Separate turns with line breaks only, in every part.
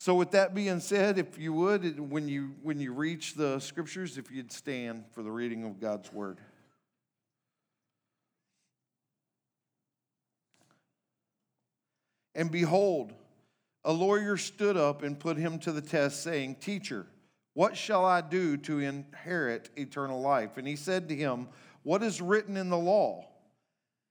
So, with that being said, if you would, when you, when you reach the scriptures, if you'd stand for the reading of God's word. And behold, a lawyer stood up and put him to the test, saying, Teacher, what shall I do to inherit eternal life? And he said to him, What is written in the law?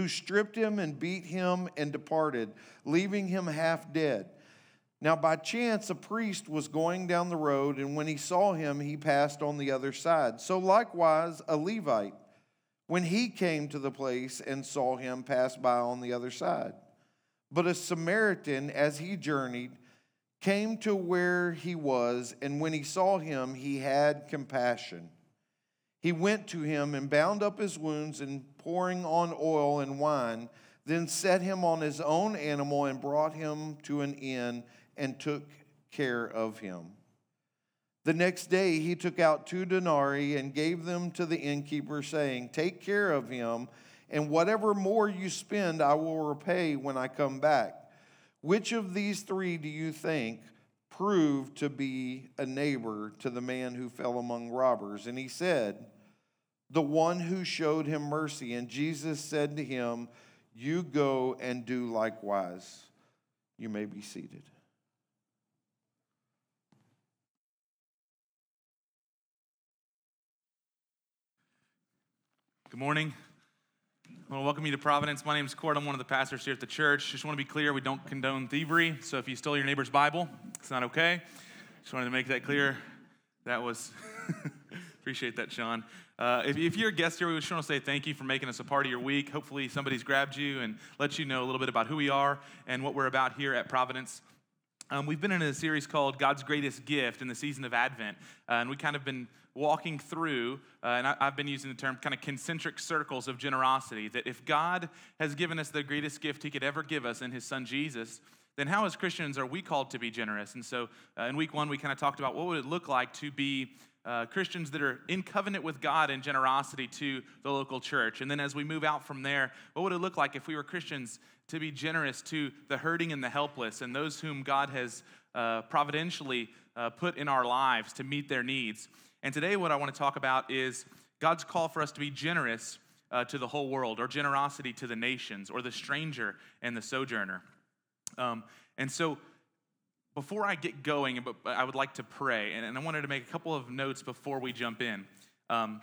who stripped him and beat him and departed, leaving him half dead. Now, by chance, a priest was going down the road, and when he saw him, he passed on the other side. So, likewise, a Levite, when he came to the place and saw him, passed by on the other side. But a Samaritan, as he journeyed, came to where he was, and when he saw him, he had compassion. He went to him and bound up his wounds and pouring on oil and wine, then set him on his own animal and brought him to an inn and took care of him. The next day he took out two denarii and gave them to the innkeeper, saying, Take care of him, and whatever more you spend, I will repay when I come back. Which of these three do you think proved to be a neighbor to the man who fell among robbers? And he said, the one who showed him mercy. And Jesus said to him, You go and do likewise. You may be seated.
Good morning. I want to welcome you to Providence. My name is Kort. I'm one of the pastors here at the church. Just want to be clear, we don't condone thievery. So if you stole your neighbor's Bible, it's not okay. Just wanted to make that clear. That was, appreciate that, Sean. Uh, if, if, you're a guest here, we just want to say thank you for making us a part of your week. Hopefully, somebody's grabbed you and let you know a little bit about who we are and what we're about here at Providence. Um, we've been in a series called God's Greatest Gift in the season of Advent, uh, and we kind of been walking through, uh, and I, have been using the term kind of concentric circles of generosity. That if God has given us the greatest gift He could ever give us in His Son Jesus, then how, as Christians, are we called to be generous? And so, uh, in week one, we kind of talked about what would it look like to be uh, Christians that are in covenant with God and generosity to the local church. And then as we move out from there, what would it look like if we were Christians to be generous to the hurting and the helpless and those whom God has uh, providentially uh, put in our lives to meet their needs? And today, what I want to talk about is God's call for us to be generous uh, to the whole world, or generosity to the nations, or the stranger and the sojourner. Um, and so, before I get going, I would like to pray, and I wanted to make a couple of notes before we jump in. Um,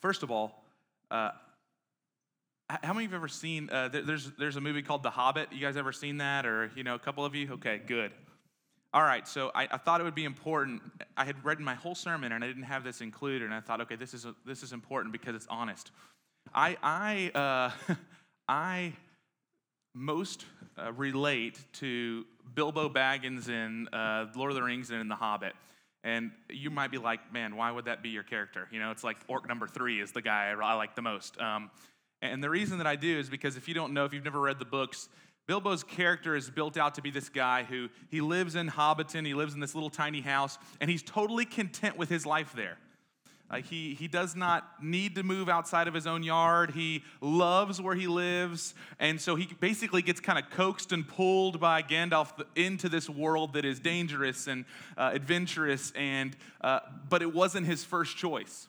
first of all, uh, how many of you have ever seen? Uh, there's there's a movie called The Hobbit. You guys ever seen that, or you know, a couple of you? Okay, good. All right, so I, I, thought it would be important. I had read my whole sermon and I didn't have this included, and I thought, okay, this is a, this is important because it's honest. I I uh, I most uh, relate to Bilbo Baggins in uh, Lord of the Rings and in The Hobbit. And you might be like, man, why would that be your character? You know, it's like orc number three is the guy I like the most. Um, and the reason that I do is because if you don't know, if you've never read the books, Bilbo's character is built out to be this guy who he lives in Hobbiton, he lives in this little tiny house, and he's totally content with his life there. Uh, he, he does not need to move outside of his own yard. He loves where he lives. And so he basically gets kind of coaxed and pulled by Gandalf into this world that is dangerous and uh, adventurous, and, uh, but it wasn't his first choice.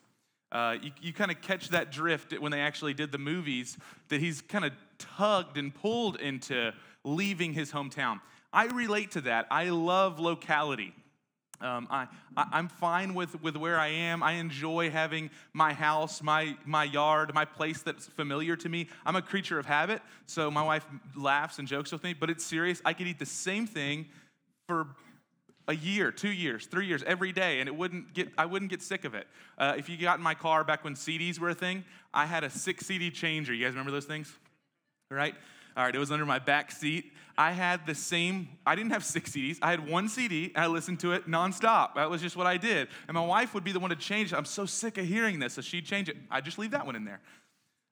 Uh, you, you kind of catch that drift when they actually did the movies that he's kind of tugged and pulled into leaving his hometown. I relate to that. I love locality. Um, I, I, am fine with, with where I am. I enjoy having my house, my, my yard, my place that's familiar to me. I'm a creature of habit, so my wife laughs and jokes with me, but it's serious. I could eat the same thing for a year, two years, three years, every day, and it wouldn't get, I wouldn't get sick of it. Uh, if you got in my car back when CDs were a thing, I had a six CD changer. You guys remember those things? Right? All right, it was under my back seat. I had the same, I didn't have six CDs. I had one CD I listened to it nonstop. That was just what I did. And my wife would be the one to change it. I'm so sick of hearing this, so she'd change it. I just leave that one in there.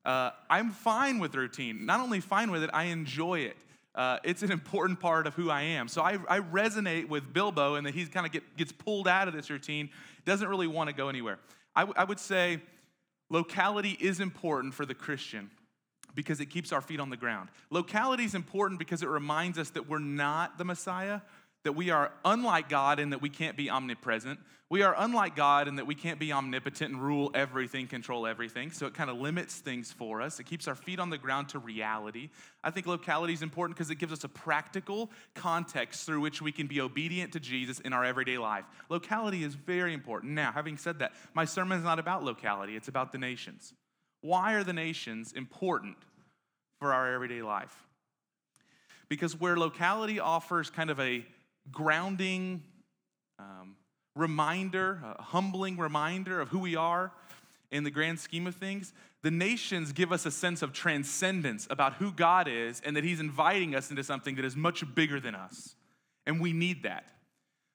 Uh, I'm fine with routine. Not only fine with it, I enjoy it. Uh, it's an important part of who I am. So I, I resonate with Bilbo and that he kind of get, gets pulled out of this routine, doesn't really want to go anywhere. I, w- I would say locality is important for the Christian because it keeps our feet on the ground. Locality is important because it reminds us that we're not the Messiah, that we are unlike God and that we can't be omnipresent. We are unlike God and that we can't be omnipotent and rule everything, control everything. So it kind of limits things for us. It keeps our feet on the ground to reality. I think locality is important because it gives us a practical context through which we can be obedient to Jesus in our everyday life. Locality is very important. Now, having said that, my sermon is not about locality, it's about the nations. Why are the nations important for our everyday life? Because where locality offers kind of a grounding um, reminder, a humbling reminder of who we are in the grand scheme of things, the nations give us a sense of transcendence about who God is and that He's inviting us into something that is much bigger than us. And we need that.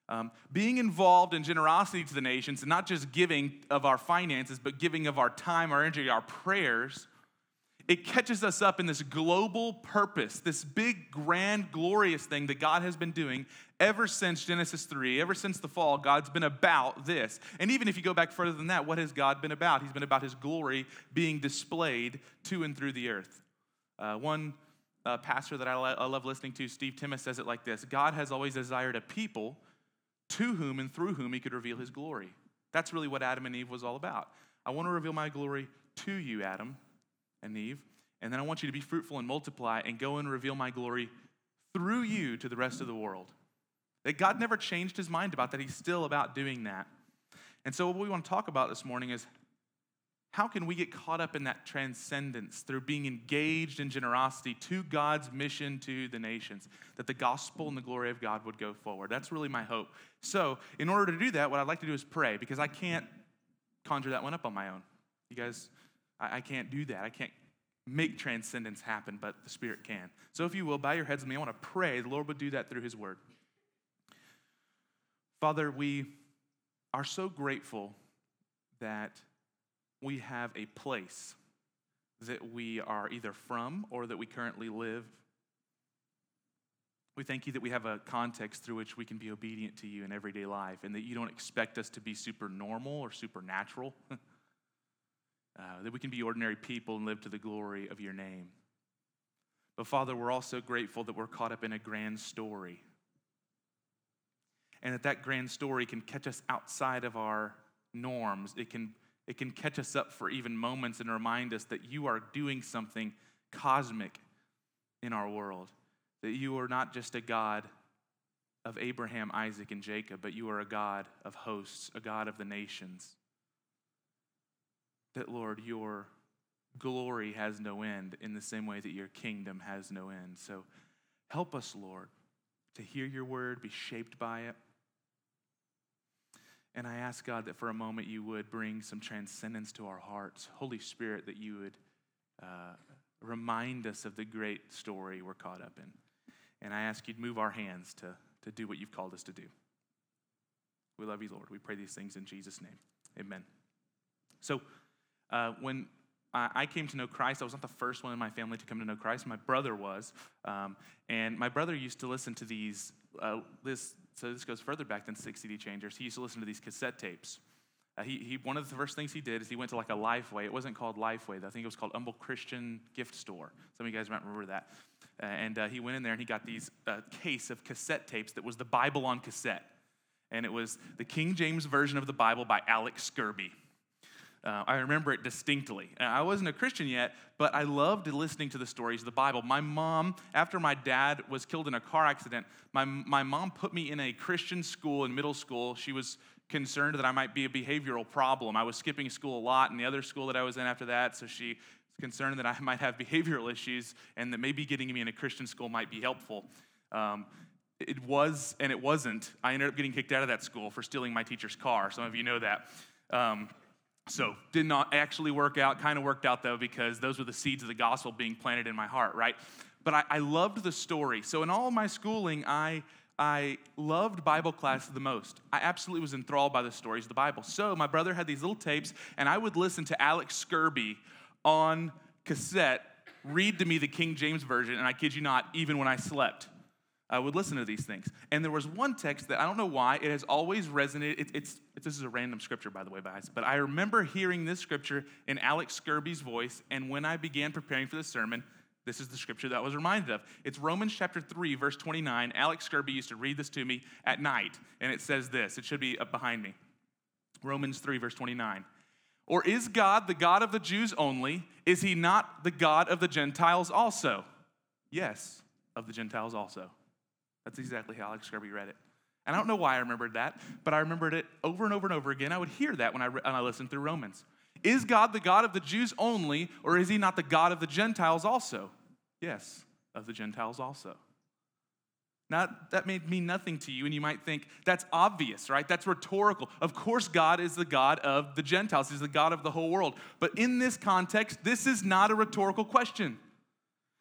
Um, being involved in generosity to the nations, and not just giving of our finances, but giving of our time, our energy, our prayers, it catches us up in this global purpose, this big, grand, glorious thing that God has been doing ever since Genesis 3, ever since the fall. God's been about this. And even if you go back further than that, what has God been about? He's been about His glory being displayed to and through the earth. Uh, one uh, pastor that I, I love listening to, Steve Timmis, says it like this God has always desired a people to whom and through whom He could reveal His glory. That's really what Adam and Eve was all about. I want to reveal my glory to you, Adam and Eve. And then I want you to be fruitful and multiply and go and reveal my glory through you to the rest of the world. That God never changed his mind about that. He's still about doing that. And so, what we want to talk about this morning is how can we get caught up in that transcendence through being engaged in generosity to God's mission to the nations, that the gospel and the glory of God would go forward? That's really my hope. So, in order to do that, what I'd like to do is pray because I can't conjure that one up on my own. You guys, I, I can't do that. I can't make transcendence happen, but the Spirit can. So if you will, bow your heads with me. I want to pray the Lord would do that through His Word. Father, we are so grateful that we have a place that we are either from or that we currently live. We thank you that we have a context through which we can be obedient to you in everyday life and that you don't expect us to be super normal or supernatural. uh, that we can be ordinary people and live to the glory of your name. But Father, we're also grateful that we're caught up in a grand story. And that that grand story can catch us outside of our norms. It can, it can catch us up for even moments and remind us that you are doing something cosmic in our world. That you are not just a God of Abraham, Isaac, and Jacob, but you are a God of hosts, a God of the nations that, Lord, your glory has no end in the same way that your kingdom has no end. So help us, Lord, to hear your word, be shaped by it. And I ask God that for a moment you would bring some transcendence to our hearts. Holy Spirit, that you would uh, remind us of the great story we're caught up in. And I ask you to move our hands to, to do what you've called us to do. We love you, Lord. We pray these things in Jesus' name. Amen. So, uh, when I came to know Christ, I was not the first one in my family to come to know Christ. My brother was. Um, and my brother used to listen to these, uh, this, so this goes further back than six CD changers. He used to listen to these cassette tapes. Uh, he, he, one of the first things he did is he went to like a Lifeway. It wasn't called Lifeway, though. I think it was called Humble Christian Gift Store. Some of you guys might remember that. Uh, and uh, he went in there and he got these uh, case of cassette tapes that was the Bible on cassette. And it was the King James Version of the Bible by Alex Scourby. Uh, I remember it distinctly. I wasn't a Christian yet, but I loved listening to the stories of the Bible. My mom, after my dad was killed in a car accident, my, my mom put me in a Christian school in middle school. She was concerned that I might be a behavioral problem. I was skipping school a lot in the other school that I was in after that, so she was concerned that I might have behavioral issues and that maybe getting me in a Christian school might be helpful. Um, it was and it wasn't. I ended up getting kicked out of that school for stealing my teacher's car. Some of you know that. Um, so, did not actually work out. Kind of worked out though, because those were the seeds of the gospel being planted in my heart, right? but I, I loved the story. So in all my schooling, I I loved Bible class the most. I absolutely was enthralled by the stories of the Bible. So my brother had these little tapes, and I would listen to Alex Scourby on cassette read to me the King James Version, and I kid you not, even when I slept. I would listen to these things. And there was one text that I don't know why, it has always resonated. It, it's, it, this is a random scripture, by the way, guys. But I remember hearing this scripture in Alex Scourby's voice. And when I began preparing for the sermon, this is the scripture that I was reminded of. It's Romans chapter 3, verse 29. Alex Skirby used to read this to me at night. And it says this it should be up behind me Romans 3, verse 29. Or is God the God of the Jews only? Is he not the God of the Gentiles also? Yes, of the Gentiles also. That's exactly how Alex Scourby read it. And I don't know why I remembered that, but I remembered it over and over and over again. I would hear that when I, when I listened through Romans. Is God the God of the Jews only, or is he not the God of the Gentiles also? Yes, of the Gentiles also. Now, that may mean nothing to you, and you might think that's obvious, right? That's rhetorical. Of course, God is the God of the Gentiles, He's the God of the whole world. But in this context, this is not a rhetorical question.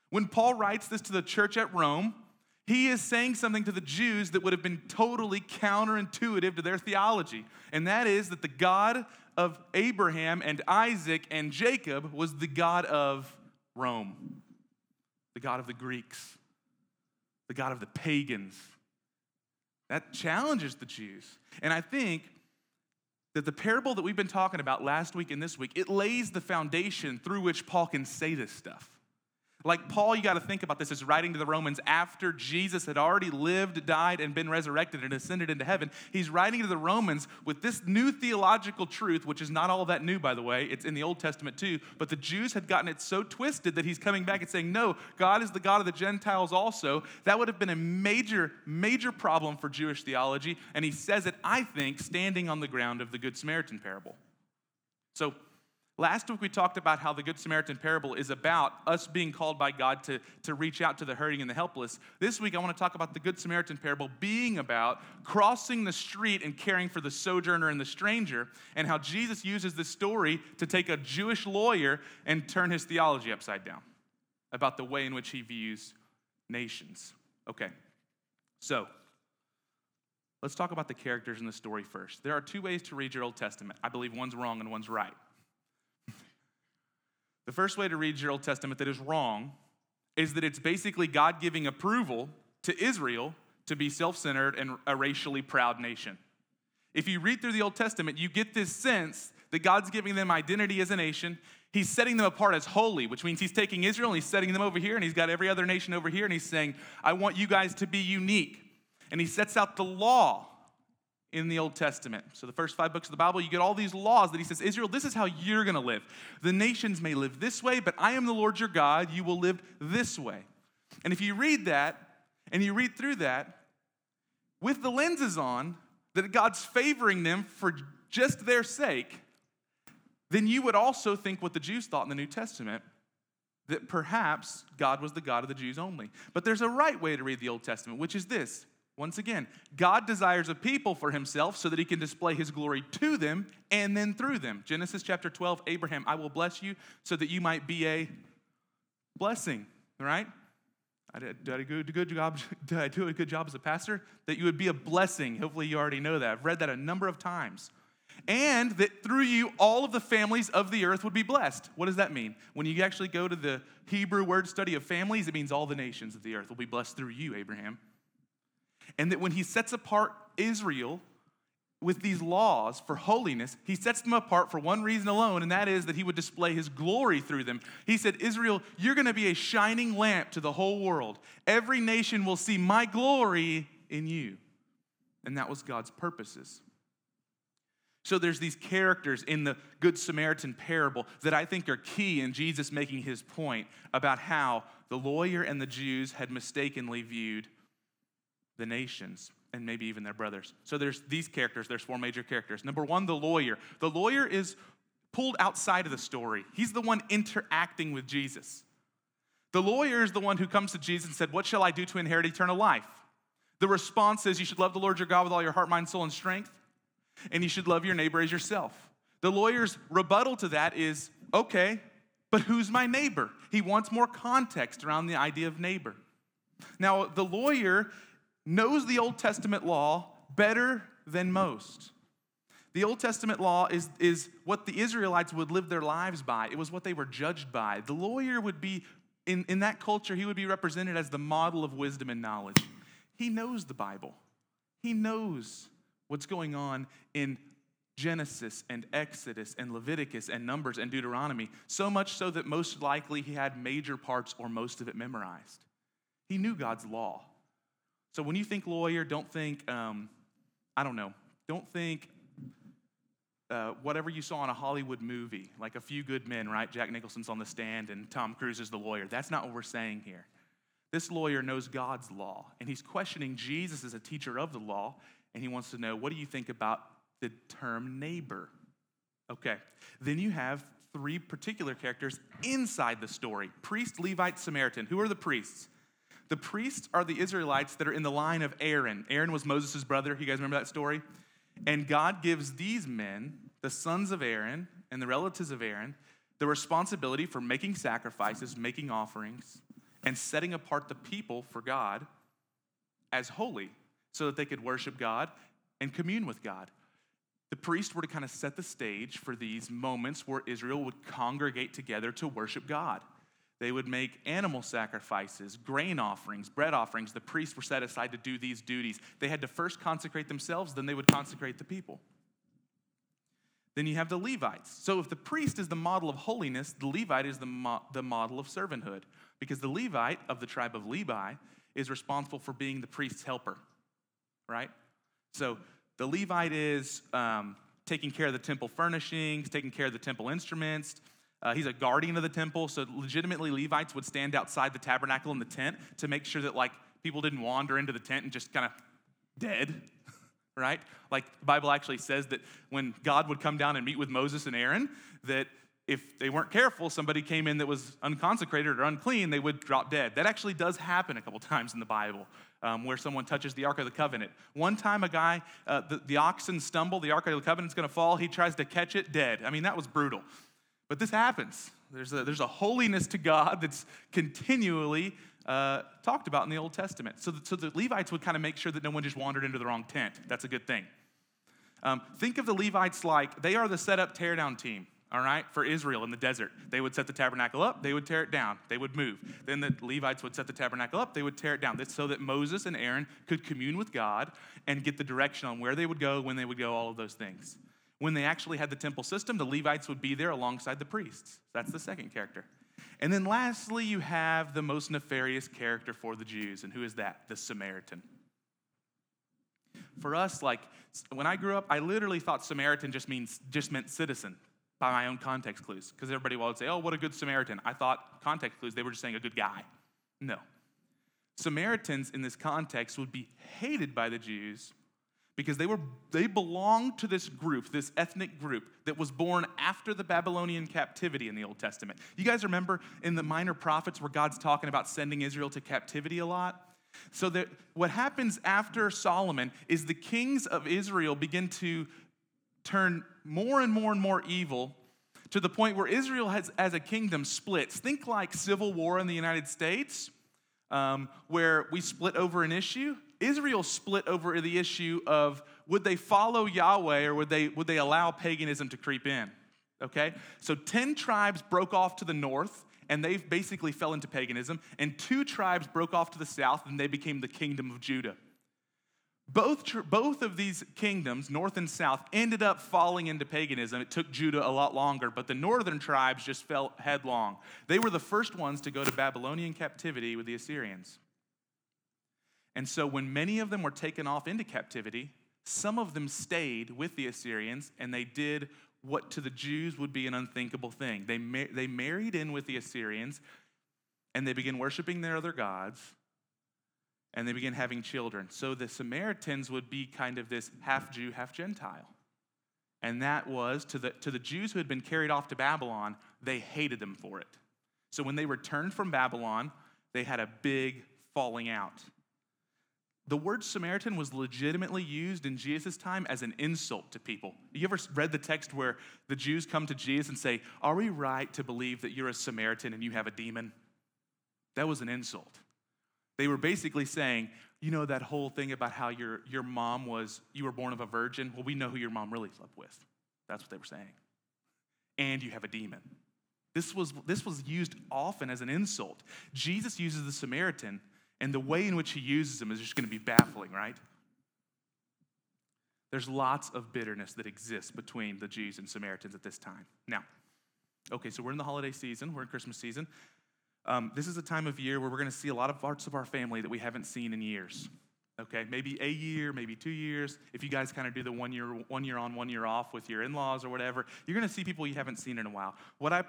When Paul writes this to the church at Rome, he is saying something to the Jews that would have been totally counterintuitive to their theology. And that is that the God of Abraham and Isaac and Jacob was the God of Rome, the God of the Greeks, the God of the pagans. That challenges the Jews. And I think that the parable that we've been talking about last week and this week, it lays the foundation through which Paul can say this stuff. Like Paul, you got to think about this as writing to the Romans after Jesus had already lived, died, and been resurrected and ascended into heaven. He's writing to the Romans with this new theological truth, which is not all that new, by the way. It's in the Old Testament too. But the Jews had gotten it so twisted that he's coming back and saying, No, God is the God of the Gentiles also. That would have been a major, major problem for Jewish theology. And he says it, I think, standing on the ground of the Good Samaritan parable. So, Last week, we talked about how the Good Samaritan parable is about us being called by God to, to reach out to the hurting and the helpless. This week, I want to talk about the Good Samaritan parable being about crossing the street and caring for the sojourner and the stranger, and how Jesus uses this story to take a Jewish lawyer and turn his theology upside down about the way in which he views nations. Okay, so let's talk about the characters in the story first. There are two ways to read your Old Testament. I believe one's wrong and one's right. The first way to read your Old Testament that is wrong is that it's basically God giving approval to Israel to be self centered and a racially proud nation. If you read through the Old Testament, you get this sense that God's giving them identity as a nation. He's setting them apart as holy, which means He's taking Israel and He's setting them over here, and He's got every other nation over here, and He's saying, I want you guys to be unique. And He sets out the law in the Old Testament. So, the first five books of the Bible, you get all these laws that he says, Israel, this is how you're going to live. The nations may live this way, but I am the Lord your God. You will live this way. And if you read that and you read through that with the lenses on that God's favoring them for just their sake, then you would also think what the Jews thought in the New Testament that perhaps God was the God of the Jews only. But there's a right way to read the Old Testament, which is this once again, God desires a people for himself so that he can display his glory to them and then through them. Genesis chapter 12, Abraham, I will bless you so that you might be a blessing, right? I did, did, I do a good job, did I do a good job as a pastor? That you would be a blessing. Hopefully, you already know that. I've read that a number of times. And that through you, all of the families of the earth would be blessed. What does that mean? When you actually go to the Hebrew word study of families, it means all the nations of the earth will be blessed through you, Abraham. And that when he sets apart Israel with these laws for holiness, he sets them apart for one reason alone, and that is that he would display his glory through them. He said, Israel, you're going to be a shining lamp to the whole world. Every nation will see my glory in you. And that was God's purposes. So there's these characters in the Good Samaritan parable that I think are key in Jesus making his point about how the lawyer and the Jews had mistakenly viewed the nations, and maybe even their brothers. So there's these characters, there's four major characters. Number one, the lawyer. The lawyer is pulled outside of the story, he's the one interacting with Jesus. The lawyer is the one who comes to Jesus and said, What shall I do to inherit eternal life? The response is, You should love the Lord your God with all your heart, mind, soul, and strength, and you should love your neighbor as yourself. The lawyer's rebuttal to that is, Okay, But who's my neighbor? He wants more context around the idea of neighbor. Now, the lawyer knows the Old Testament law better than most. The Old Testament law is, is what the Israelites would live their lives by, it was what they were judged by. The lawyer would be, in, in that culture, he would be represented as the model of wisdom and knowledge. He knows the Bible, he knows what's going on in Genesis and Exodus and Leviticus and Numbers and Deuteronomy, so much so that most likely he had major parts or most of it memorized. He knew God's law. So when you think lawyer, don't think, um, I don't know, don't think uh, whatever you saw in a Hollywood movie, like a few good men, right? Jack Nicholson's on the stand and Tom Cruise is the lawyer. That's not what we're saying here. This lawyer knows God's law, and he's questioning Jesus as a teacher of the law, and he wants to know what do you think about the term neighbor? Okay, then you have three particular characters inside the story priest, Levite, Samaritan. Who are the priests? The priests are the Israelites that are in the line of Aaron. Aaron was Moses' brother. You guys remember that story? And God gives these men, the sons of Aaron and the relatives of Aaron, the responsibility for making sacrifices, making offerings, and setting apart the people for God as holy so that they could worship God and commune with God. The priests were to kind of set the stage for these moments where Israel would congregate together to worship God. They would make animal sacrifices, grain offerings, bread offerings. The priests were set aside to do these duties. They had to first consecrate themselves, then they would consecrate the people. Then you have the Levites. So if the priest is the model of holiness, the Levite is the, mo- the model of servanthood. Because the Levite of the tribe of Levi is responsible for being the priest's helper, right? So the Levite is um, taking care of the temple furnishings, taking care of the temple instruments, uh, he's a guardian of the temple, so legitimately Levites would stand outside the tabernacle in the tent to make sure that like people didn't wander into the tent and just kind of dead, right? Like the Bible actually says that when God would come down and meet with Moses and Aaron, that if they weren't careful, somebody came in that was unconsecrated or unclean, they would drop dead. That actually does happen a couple times in the Bible, um, where someone touches the Ark of the Covenant. One time, a guy, uh, the, the oxen stumble, the Ark of the Covenant's gonna fall, he tries to catch it, dead. I mean, that was brutal. But this happens. There's a, there's a holiness to God that's continually uh, talked about in the Old Testament. So, the, so the Levites would kind of make sure that no one just wandered into the wrong tent. That's a good thing. Um, think of the Levites like they are the setup teardown team, all right, for Israel in the desert. They would set the tabernacle up, they would tear it down, they would move. Then the Levites would set the tabernacle up, they would tear it down. This so that Moses and Aaron could commune with God and get the direction on where they would go, when they would go, all of those things. When they actually had the temple system, the Levites would be there alongside the priests. That's the second character. And then lastly, you have the most nefarious character for the Jews. And who is that? The Samaritan. For us, like when I grew up, I literally thought Samaritan just means just meant citizen by my own context clues. Because everybody would say, oh, what a good Samaritan. I thought context clues, they were just saying a good guy. No. Samaritans in this context would be hated by the Jews because they were they belonged to this group this ethnic group that was born after the babylonian captivity in the old testament. You guys remember in the minor prophets where god's talking about sending israel to captivity a lot? So that what happens after solomon is the kings of israel begin to turn more and more and more evil to the point where israel has as a kingdom splits. Think like civil war in the united states um, where we split over an issue Israel split over the issue of would they follow Yahweh or would they, would they allow paganism to creep in? Okay? So 10 tribes broke off to the north and they basically fell into paganism, and two tribes broke off to the south and they became the kingdom of Judah. Both, both of these kingdoms, north and south, ended up falling into paganism. It took Judah a lot longer, but the northern tribes just fell headlong. They were the first ones to go to Babylonian captivity with the Assyrians. And so when many of them were taken off into captivity, some of them stayed with the Assyrians and they did what to the Jews would be an unthinkable thing. They, mar- they married in with the Assyrians and they began worshiping their other gods and they began having children. So the Samaritans would be kind of this half Jew, half Gentile. And that was to the, to the Jews who had been carried off to Babylon, they hated them for it. So when they returned from Babylon, they had a big falling out. The word Samaritan was legitimately used in Jesus' time as an insult to people. You ever read the text where the Jews come to Jesus and say, Are we right to believe that you're a Samaritan and you have a demon? That was an insult. They were basically saying, You know, that whole thing about how your, your mom was, you were born of a virgin? Well, we know who your mom really slept with. That's what they were saying. And you have a demon. This was, this was used often as an insult. Jesus uses the Samaritan and the way in which he uses them is just going to be baffling, right? There's lots of bitterness that exists between the Jews and Samaritans at this time. Now, okay, so we're in the holiday season, we're in Christmas season. Um, this is a time of year where we're going to see a lot of parts of our family that we haven't seen in years. Okay, maybe a year, maybe two years. If you guys kind of do the one year, one year on, one year off with your in-laws or whatever, you're going to see people you haven't seen in a while. What I'm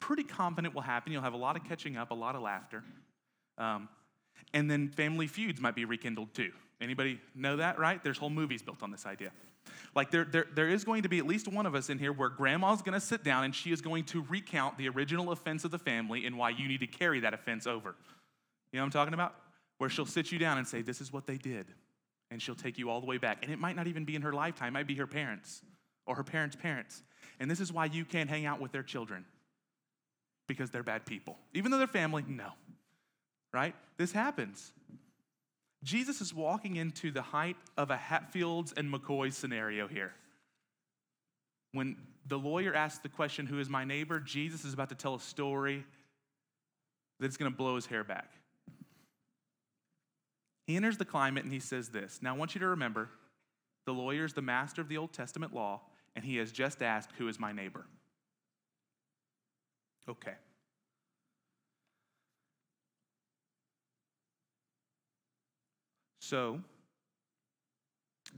pretty confident will happen, you'll have a lot of catching up, a lot of laughter. Um, and then family feuds might be rekindled too. Anybody know that, right? There's whole movies built on this idea. Like there, there, there is going to be at least one of us in here where grandma's going to sit down and she is going to recount the original offense of the family and why you need to carry that offense over. You know what I'm talking about? Where she'll sit you down and say, This is what they did. And she'll take you all the way back. And it might not even be in her lifetime, it might be her parents or her parents' parents. And this is why you can't hang out with their children because they're bad people. Even though they're family, no right? This happens. Jesus is walking into the height of a Hatfields and McCoy scenario here. When the lawyer asks the question, Who is my neighbor? Jesus is about to tell a story that's going to blow his hair back. He enters the climate and he says this. Now, I want you to remember the lawyer is the master of the Old Testament law, and he has just asked, Who is my neighbor? Okay. So,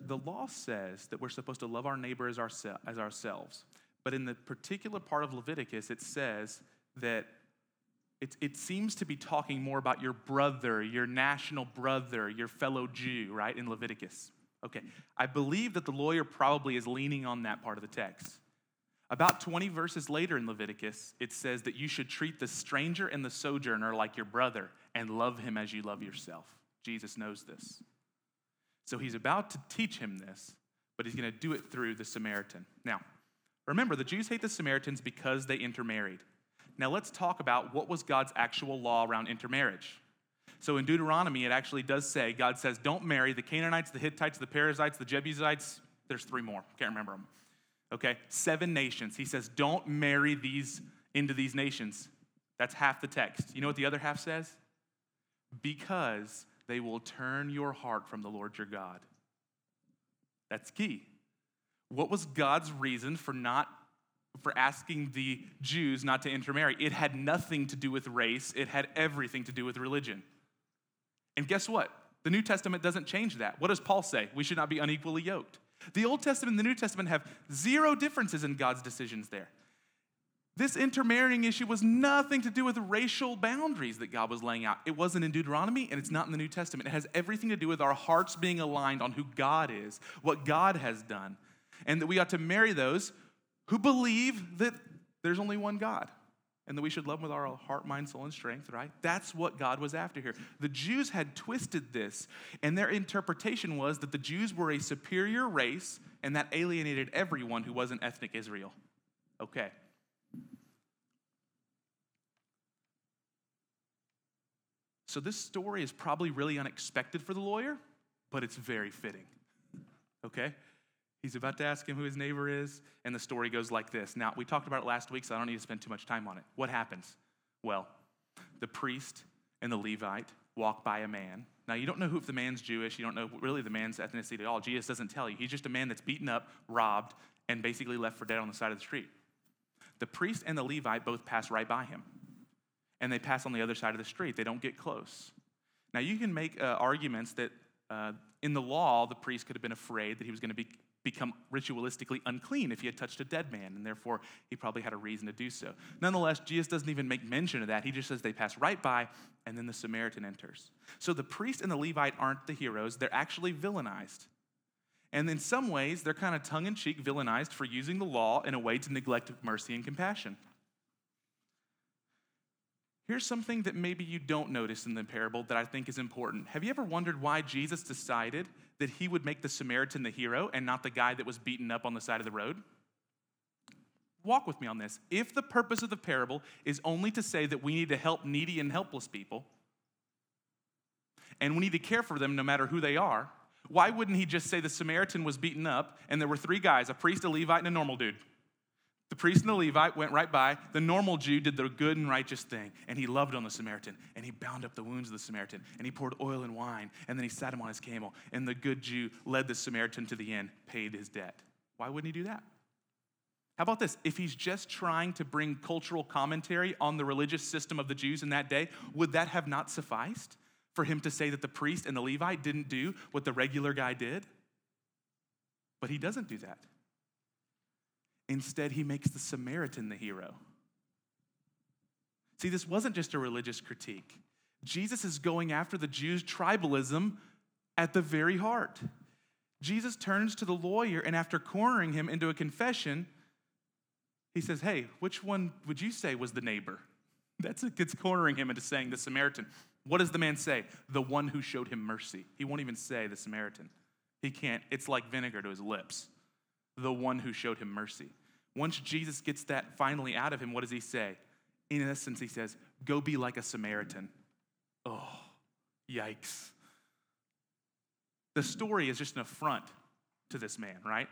the law says that we're supposed to love our neighbor as, ourse- as ourselves. But in the particular part of Leviticus, it says that it, it seems to be talking more about your brother, your national brother, your fellow Jew, right, in Leviticus. Okay, I believe that the lawyer probably is leaning on that part of the text. About 20 verses later in Leviticus, it says that you should treat the stranger and the sojourner like your brother and love him as you love yourself. Jesus knows this. So he's about to teach him this, but he's going to do it through the Samaritan. Now, remember, the Jews hate the Samaritans because they intermarried. Now, let's talk about what was God's actual law around intermarriage. So in Deuteronomy, it actually does say, God says, don't marry the Canaanites, the Hittites, the Perizzites, the Jebusites. There's three more. Can't remember them. Okay, seven nations. He says, don't marry these into these nations. That's half the text. You know what the other half says? Because they will turn your heart from the Lord your God. That's key. What was God's reason for not for asking the Jews not to intermarry? It had nothing to do with race, it had everything to do with religion. And guess what? The New Testament doesn't change that. What does Paul say? We should not be unequally yoked. The Old Testament and the New Testament have zero differences in God's decisions there. This intermarrying issue was nothing to do with racial boundaries that God was laying out. It wasn't in Deuteronomy and it's not in the New Testament. It has everything to do with our hearts being aligned on who God is, what God has done, and that we ought to marry those who believe that there's only one God and that we should love him with our heart, mind, soul, and strength, right? That's what God was after here. The Jews had twisted this, and their interpretation was that the Jews were a superior race and that alienated everyone who wasn't ethnic Israel. Okay. So, this story is probably really unexpected for the lawyer, but it's very fitting. Okay? He's about to ask him who his neighbor is, and the story goes like this. Now, we talked about it last week, so I don't need to spend too much time on it. What happens? Well, the priest and the Levite walk by a man. Now, you don't know who if the man's Jewish, you don't know really the man's ethnicity at all. Jesus doesn't tell you. He's just a man that's beaten up, robbed, and basically left for dead on the side of the street. The priest and the Levite both pass right by him and they pass on the other side of the street. They don't get close. Now, you can make uh, arguments that uh, in the law, the priest could have been afraid that he was going to be, become ritualistically unclean if he had touched a dead man, and therefore he probably had a reason to do so. Nonetheless, Jesus doesn't even make mention of that. He just says they pass right by, and then the Samaritan enters. So the priest and the Levite aren't the heroes, they're actually villainized. And in some ways, they're kind of tongue in cheek villainized for using the law in a way to neglect mercy and compassion. Here's something that maybe you don't notice in the parable that I think is important. Have you ever wondered why Jesus decided that he would make the Samaritan the hero and not the guy that was beaten up on the side of the road? Walk with me on this. If the purpose of the parable is only to say that we need to help needy and helpless people, and we need to care for them no matter who they are, why wouldn't he just say the Samaritan was beaten up and there were three guys, a priest, a Levite, and a normal dude? The priest and the Levite went right by. The normal Jew did the good and righteous thing, and he loved on the Samaritan, and he bound up the wounds of the Samaritan, and he poured oil and wine, and then he sat him on his camel, and the good Jew led the Samaritan to the inn, paid his debt. Why wouldn't he do that? How about this? If he's just trying to bring cultural commentary on the religious system of the Jews in that day, would that have not sufficed for him to say that the priest and the Levite didn't do what the regular guy did? But he doesn't do that. Instead, he makes the Samaritan the hero. See, this wasn't just a religious critique. Jesus is going after the Jews' tribalism at the very heart. Jesus turns to the lawyer, and after cornering him into a confession, he says, Hey, which one would you say was the neighbor? That's it, it's cornering him into saying the Samaritan. What does the man say? The one who showed him mercy. He won't even say the Samaritan. He can't. It's like vinegar to his lips. The one who showed him mercy. Once Jesus gets that finally out of him, what does he say? In essence, he says, Go be like a Samaritan. Oh, yikes. The story is just an affront to this man, right?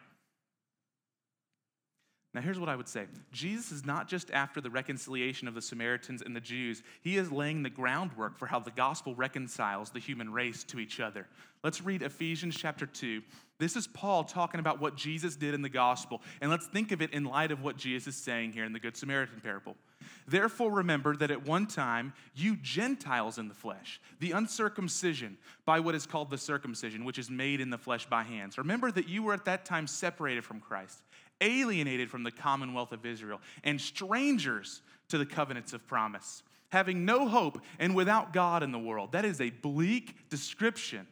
Now, here's what I would say Jesus is not just after the reconciliation of the Samaritans and the Jews, he is laying the groundwork for how the gospel reconciles the human race to each other. Let's read Ephesians chapter 2. This is Paul talking about what Jesus did in the gospel, and let's think of it in light of what Jesus is saying here in the Good Samaritan parable. Therefore, remember that at one time you Gentiles in the flesh, the uncircumcision by what is called the circumcision, which is made in the flesh by hands. Remember that you were at that time separated from Christ alienated from the commonwealth of Israel, and strangers to the covenants of promise, having no hope and without God in the world. That is a bleak description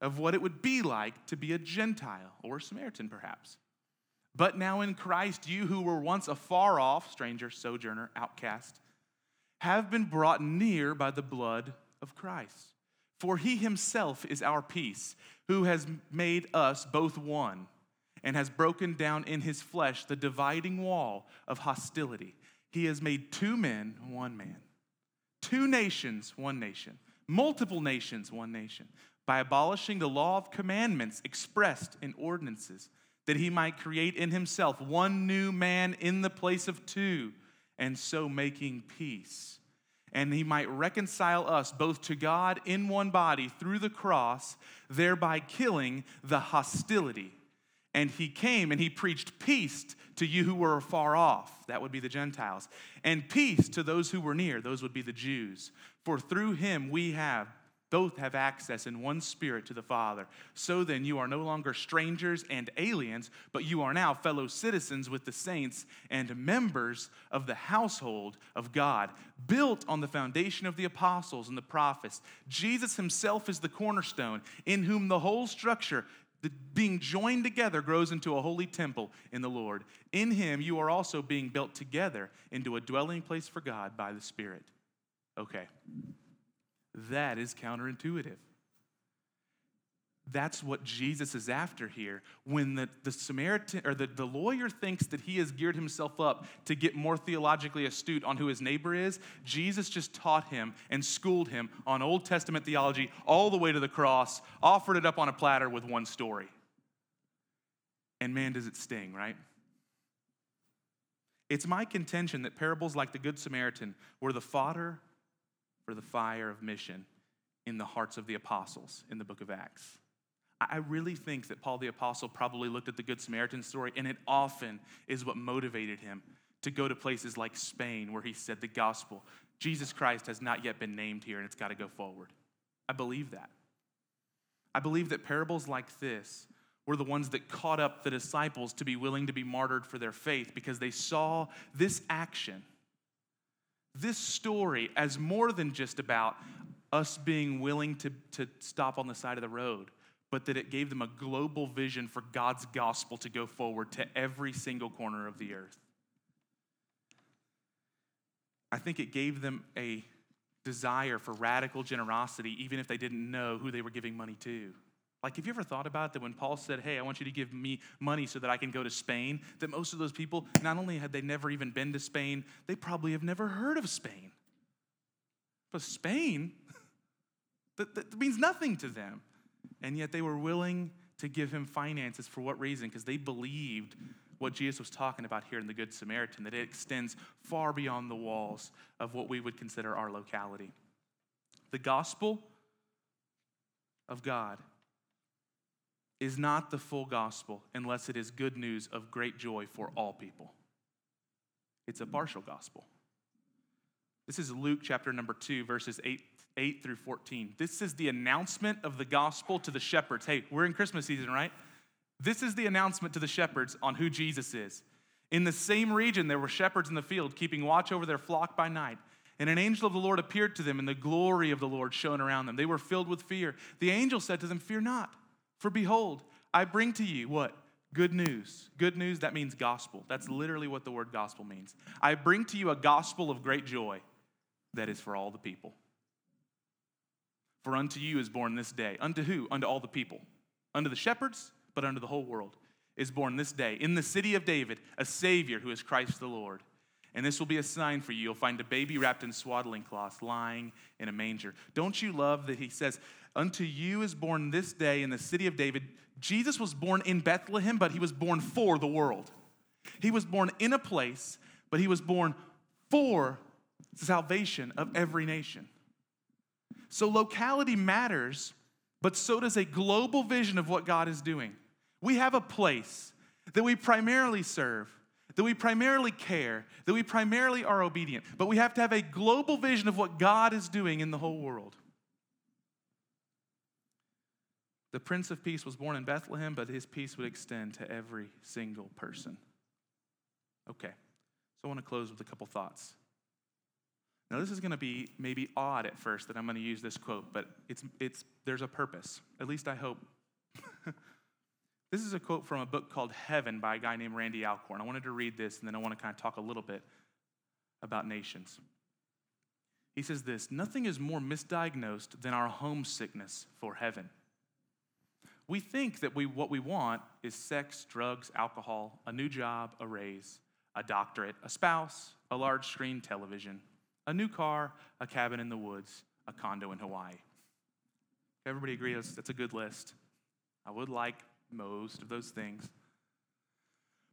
of what it would be like to be a Gentile or a Samaritan, perhaps. But now in Christ, you who were once afar off, stranger, sojourner, outcast, have been brought near by the blood of Christ. For he himself is our peace, who has made us both one and has broken down in his flesh the dividing wall of hostility. He has made two men one man, two nations one nation, multiple nations one nation, by abolishing the law of commandments expressed in ordinances, that he might create in himself one new man in the place of two, and so making peace. And he might reconcile us both to God in one body through the cross, thereby killing the hostility. And he came and he preached peace to you who were far off. That would be the Gentiles. And peace to those who were near. Those would be the Jews. For through him we have both have access in one spirit to the Father. So then, you are no longer strangers and aliens, but you are now fellow citizens with the saints and members of the household of God, built on the foundation of the apostles and the prophets. Jesus himself is the cornerstone, in whom the whole structure the being joined together grows into a holy temple in the Lord. In him, you are also being built together into a dwelling place for God by the Spirit. Okay, that is counterintuitive. That's what Jesus is after here. When the, the Samaritan or the, the lawyer thinks that he has geared himself up to get more theologically astute on who his neighbor is, Jesus just taught him and schooled him on Old Testament theology all the way to the cross, offered it up on a platter with one story. And man, does it sting, right? It's my contention that parables like the Good Samaritan were the fodder for the fire of mission in the hearts of the apostles in the book of Acts. I really think that Paul the Apostle probably looked at the Good Samaritan story, and it often is what motivated him to go to places like Spain, where he said the gospel, Jesus Christ has not yet been named here, and it's got to go forward. I believe that. I believe that parables like this were the ones that caught up the disciples to be willing to be martyred for their faith because they saw this action, this story, as more than just about us being willing to, to stop on the side of the road but that it gave them a global vision for God's gospel to go forward to every single corner of the earth. I think it gave them a desire for radical generosity, even if they didn't know who they were giving money to. Like, have you ever thought about that when Paul said, Hey, I want you to give me money so that I can go to Spain? That most of those people, not only had they never even been to Spain, they probably have never heard of Spain. But Spain, that, that means nothing to them. And yet they were willing to give him finances for what reason? Because they believed what Jesus was talking about here in the Good Samaritan, that it extends far beyond the walls of what we would consider our locality. The gospel of God is not the full gospel unless it is good news of great joy for all people. It's a partial gospel. This is Luke chapter number 2, verses 8, 8 through 14. This is the announcement of the gospel to the shepherds. Hey, we're in Christmas season, right? This is the announcement to the shepherds on who Jesus is. In the same region, there were shepherds in the field keeping watch over their flock by night. And an angel of the Lord appeared to them, and the glory of the Lord shone around them. They were filled with fear. The angel said to them, Fear not, for behold, I bring to you what? Good news. Good news, that means gospel. That's literally what the word gospel means. I bring to you a gospel of great joy that is for all the people. For unto you is born this day. Unto who? Unto all the people. Unto the shepherds? but unto the whole world, is born this day in the city of David a Savior who is Christ the Lord. And this will be a sign for you. You'll find a baby wrapped in swaddling cloths lying in a manger. Don't you love that he says, Unto you is born this day in the city of David. Jesus was born in Bethlehem, but he was born for the world. He was born in a place, but he was born for salvation of every nation. So locality matters, but so does a global vision of what God is doing. We have a place that we primarily serve, that we primarily care, that we primarily are obedient, but we have to have a global vision of what God is doing in the whole world. The Prince of Peace was born in Bethlehem, but his peace would extend to every single person. Okay, so I want to close with a couple thoughts. Now, this is going to be maybe odd at first that I'm going to use this quote, but it's, it's, there's a purpose. At least I hope. this is a quote from a book called Heaven by a guy named Randy Alcorn. I wanted to read this, and then I want to kind of talk a little bit about nations. He says this Nothing is more misdiagnosed than our homesickness for heaven. We think that we, what we want is sex, drugs, alcohol, a new job, a raise, a doctorate, a spouse, a large screen television, a new car, a cabin in the woods, a condo in Hawaii. Everybody agree that's, that's a good list. I would like most of those things.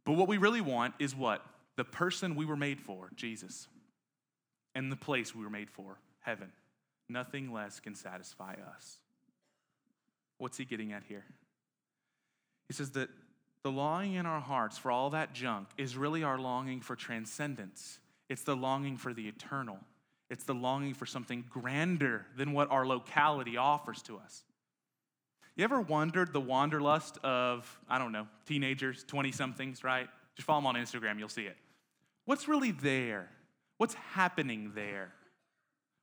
But what we really want is what? The person we were made for, Jesus, and the place we were made for, heaven. Nothing less can satisfy us. What's he getting at here? He says that the longing in our hearts for all that junk is really our longing for transcendence. It's the longing for the eternal. It's the longing for something grander than what our locality offers to us. You ever wondered the wanderlust of, I don't know, teenagers, 20 somethings, right? Just follow them on Instagram, you'll see it. What's really there? What's happening there?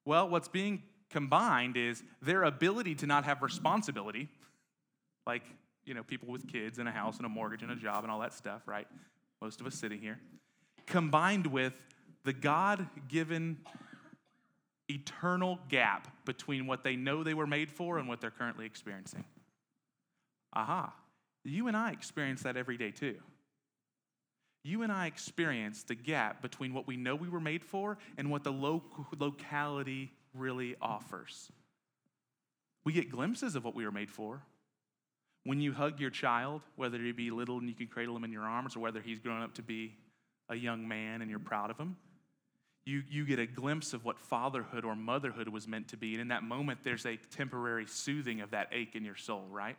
Well, what's being combined is their ability to not have responsibility, like, you know, people with kids and a house and a mortgage and a job and all that stuff, right? Most of us sitting here, combined with the God given eternal gap between what they know they were made for and what they're currently experiencing. Aha, you and I experience that every day too. You and I experience the gap between what we know we were made for and what the local locality really offers. We get glimpses of what we were made for. When you hug your child, whether he be little and you can cradle him in your arms, or whether he's grown up to be a young man and you're proud of him, you, you get a glimpse of what fatherhood or motherhood was meant to be. And in that moment, there's a temporary soothing of that ache in your soul, right?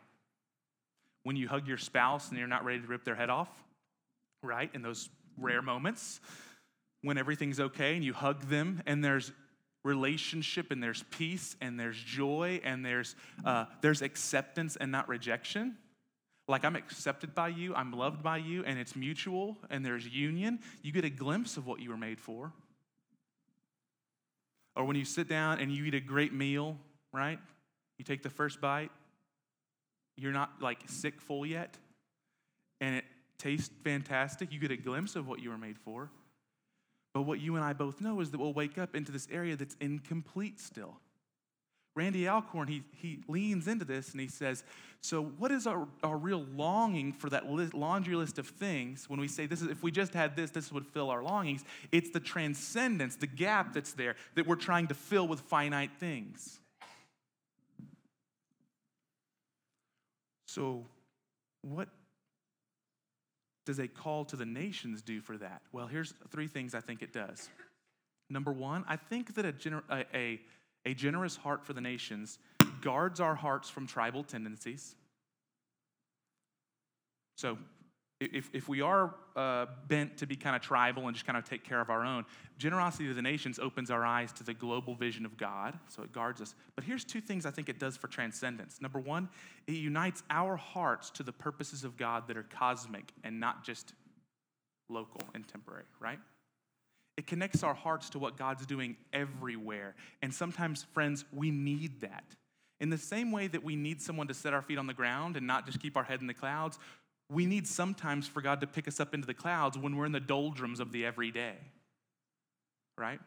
When you hug your spouse and you're not ready to rip their head off, right? In those rare moments when everything's okay and you hug them and there's relationship and there's peace and there's joy and there's, uh, there's acceptance and not rejection. Like I'm accepted by you, I'm loved by you, and it's mutual and there's union. You get a glimpse of what you were made for. Or when you sit down and you eat a great meal, right? You take the first bite, you're not like sick full yet, and it tastes fantastic. You get a glimpse of what you were made for. But what you and I both know is that we'll wake up into this area that's incomplete still. Randy Alcorn, he, he leans into this and he says, So, what is our, our real longing for that list, laundry list of things when we say, this is, if we just had this, this would fill our longings? It's the transcendence, the gap that's there that we're trying to fill with finite things. So, what does a call to the nations do for that? Well, here's three things I think it does. Number one, I think that a, gener- a, a a generous heart for the nations guards our hearts from tribal tendencies. So, if, if we are uh, bent to be kind of tribal and just kind of take care of our own, generosity to the nations opens our eyes to the global vision of God, so it guards us. But here's two things I think it does for transcendence. Number one, it unites our hearts to the purposes of God that are cosmic and not just local and temporary, right? It connects our hearts to what God's doing everywhere. And sometimes, friends, we need that. In the same way that we need someone to set our feet on the ground and not just keep our head in the clouds, we need sometimes for God to pick us up into the clouds when we're in the doldrums of the everyday. Right?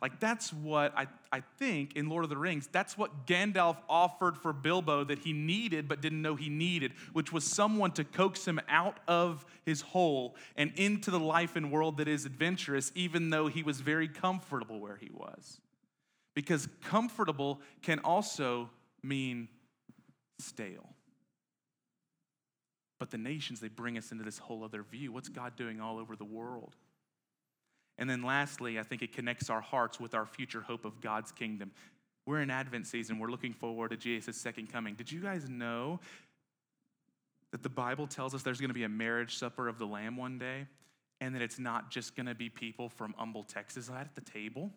Like, that's what I, I think in Lord of the Rings, that's what Gandalf offered for Bilbo that he needed but didn't know he needed, which was someone to coax him out of his hole and into the life and world that is adventurous, even though he was very comfortable where he was. Because comfortable can also mean stale. But the nations, they bring us into this whole other view. What's God doing all over the world? And then lastly, I think it connects our hearts with our future hope of God's kingdom. We're in Advent season, we're looking forward to Jesus' second coming. Did you guys know that the Bible tells us there's going to be a marriage supper of the Lamb one day? And that it's not just going to be people from Humble, Texas at the table?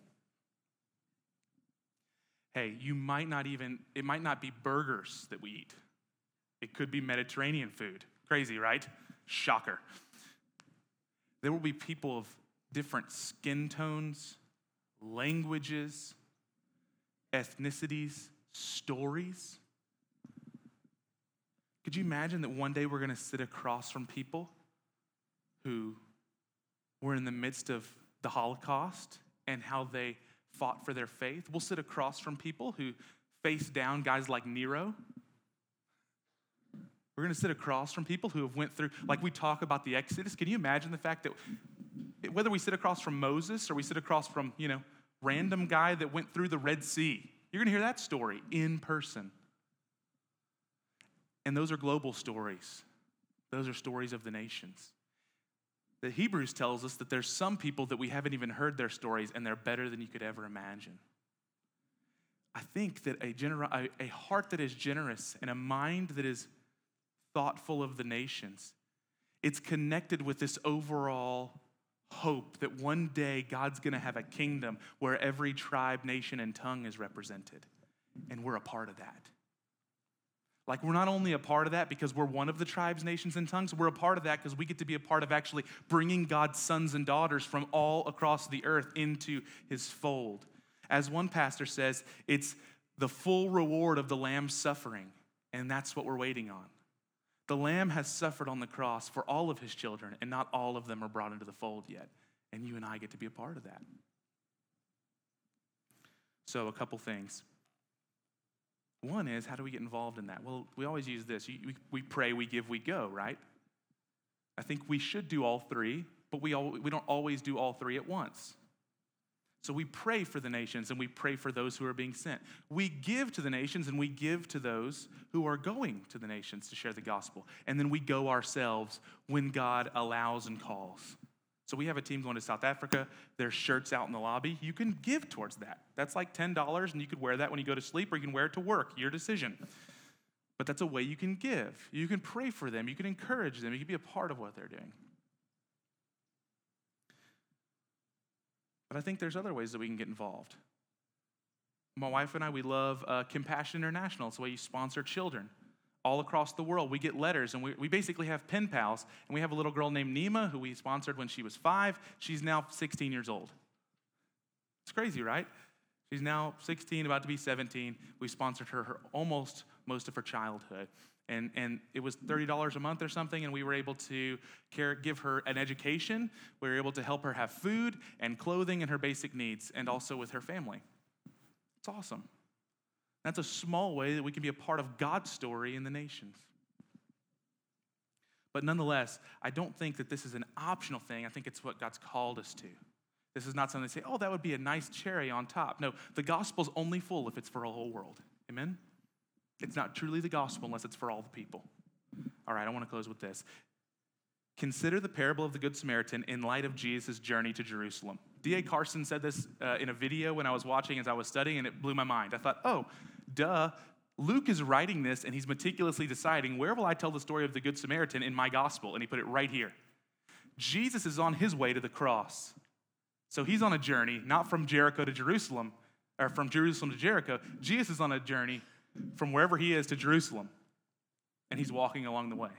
Hey, you might not even, it might not be burgers that we eat. It could be Mediterranean food. Crazy, right? Shocker. There will be people of different skin tones, languages, ethnicities, stories. Could you imagine that one day we're going to sit across from people who were in the midst of the Holocaust and how they fought for their faith? We'll sit across from people who faced down guys like Nero. We're going to sit across from people who have went through like we talk about the Exodus. Can you imagine the fact that whether we sit across from Moses or we sit across from, you know, random guy that went through the Red Sea, you're going to hear that story in person. And those are global stories. Those are stories of the nations. The Hebrews tells us that there's some people that we haven't even heard their stories and they're better than you could ever imagine. I think that a, gener- a heart that is generous and a mind that is thoughtful of the nations, it's connected with this overall hope that one day God's going to have a kingdom where every tribe, nation, and tongue is represented. And we're a part of that. Like, we're not only a part of that because we're one of the tribes, nations, and tongues, we're a part of that because we get to be a part of actually bringing God's sons and daughters from all across the earth into his fold. As one pastor says, it's the full reward of the Lamb's suffering, and that's what we're waiting on. The Lamb has suffered on the cross for all of his children, and not all of them are brought into the fold yet. And you and I get to be a part of that. So, a couple things. One is, how do we get involved in that? Well, we always use this we, pray, we give, we go, right? I think we should do all three, but we, all, we don't always do all three at once. So we pray for the nations and we pray for those who are being sent. We give to the nations and we give to those who are going to the nations to share the gospel. And then we go ourselves when God allows and calls. So we have a team going to South Africa. There's shirts out in the lobby. You can give towards that. That's like $10 and you could wear that when you go to sleep or you can wear it to work. Your decision. But that's a way you can give. You can pray for them. You can encourage them. You can be a part of what they're doing. But I think there's other ways that we can get involved. My wife and I, we love uh, Compassion International. It's the way you sponsor children all across the world. We get letters, and we, we basically have pen pals. And we have a little girl named Nima who we sponsored when she was five. She's now 16 years old. It's crazy, right? She's now 16, about to be 17. We sponsored her, her almost most of her childhood. And, and it was $30 a month or something, and we were able to care, give her an education. We were able to help her have food and clothing and her basic needs, and also with her family. It's awesome. That's a small way that we can be a part of God's story in the nations. But nonetheless, I don't think that this is an optional thing. I think it's what God's called us to. This is not something to say, oh, that would be a nice cherry on top. No, the gospel's only full if it's for a whole world. Amen? It's not truly the gospel unless it's for all the people. All right, I want to close with this. Consider the parable of the Good Samaritan in light of Jesus' journey to Jerusalem. D.A. Carson said this uh, in a video when I was watching as I was studying, and it blew my mind. I thought, oh, duh. Luke is writing this, and he's meticulously deciding where will I tell the story of the Good Samaritan in my gospel? And he put it right here. Jesus is on his way to the cross. So he's on a journey, not from Jericho to Jerusalem, or from Jerusalem to Jericho. Jesus is on a journey from wherever he is to Jerusalem, and he's walking along the way.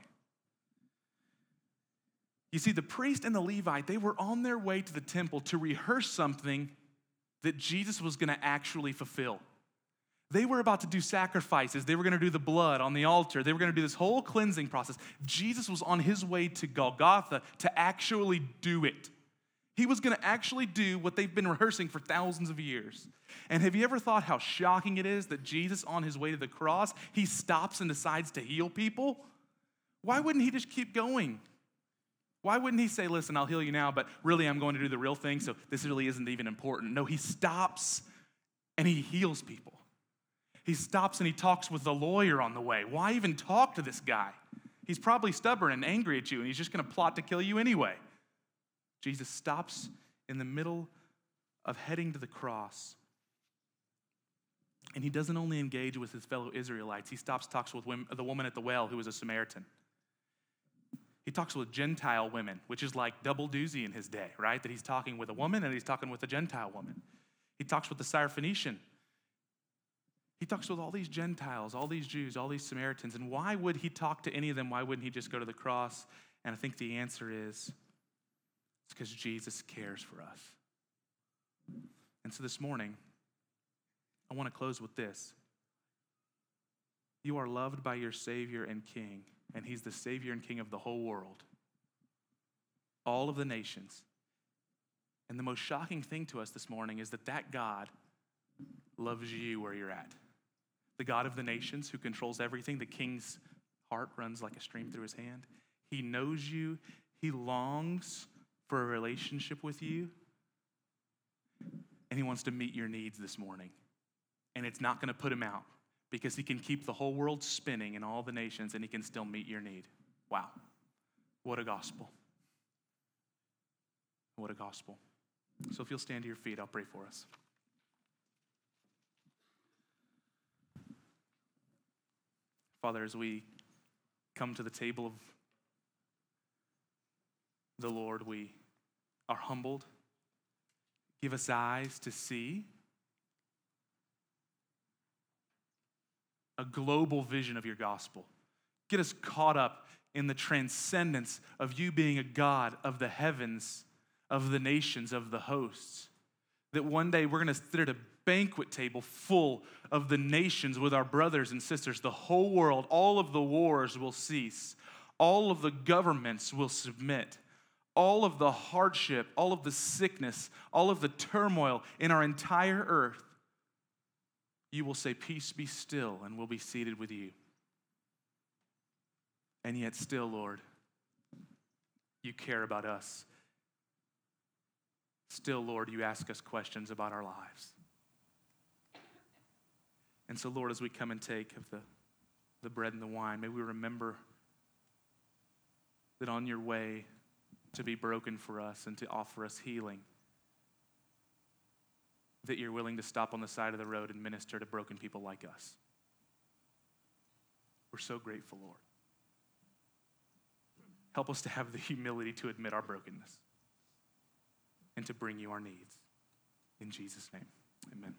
You see, the priest and the Levite, they were on their way to the temple to rehearse something that Jesus was going to actually fulfill. They were about to do sacrifices. They were going to do the blood on the altar. They were going to do this whole cleansing process. Jesus was on his way to Golgotha to actually do it. He was going to actually do what they've been rehearsing for thousands of years. And have you ever thought how shocking it is that Jesus, on his way to the cross, he stops and decides to heal people? Why wouldn't he just keep going? Why wouldn't he say, Listen, I'll heal you now, but really I'm going to do the real thing, so this really isn't even important? No, he stops and he heals people. He stops and he talks with the lawyer on the way. Why even talk to this guy? He's probably stubborn and angry at you, and he's just going to plot to kill you anyway. Jesus stops in the middle of heading to the cross. And he doesn't only engage with his fellow Israelites, he stops, talks with women, the woman at the well who was a Samaritan. He talks with Gentile women, which is like double doozy in his day, right? That he's talking with a woman and he's talking with a Gentile woman. He talks with the Syrophoenician. He talks with all these Gentiles, all these Jews, all these Samaritans. And why would he talk to any of them? Why wouldn't he just go to the cross? And I think the answer is it's because Jesus cares for us. And so this morning, I want to close with this. You are loved by your Savior and King, and He's the Savior and King of the whole world, all of the nations. And the most shocking thing to us this morning is that that God loves you where you're at. The God of the nations who controls everything, the King's heart runs like a stream through his hand. He knows you, He longs for a relationship with you, and He wants to meet your needs this morning. And it's not going to put Him out because He can keep the whole world spinning in all the nations and He can still meet your need. Wow. What a gospel. What a gospel. So if you'll stand to your feet, I'll pray for us. Father, as we come to the table of the Lord, we are humbled. Give us eyes to see a global vision of your gospel. Get us caught up in the transcendence of you being a God of the heavens, of the nations, of the hosts. That one day we're going to sit at a banquet table full of the nations with our brothers and sisters. The whole world, all of the wars will cease, all of the governments will submit all of the hardship, all of the sickness, all of the turmoil in our entire earth, you will say, Peace be still, and we'll be seated with you. And yet, still, Lord, you care about us. Still, Lord, you ask us questions about our lives. And so, Lord, as we come and take of the, the bread and the wine, may we remember that on your way, to be broken for us and to offer us healing. That you're willing to stop on the side of the road and minister to broken people like us. We're so grateful, Lord. Help us to have the humility to admit our brokenness and to bring you our needs. In Jesus' name, amen.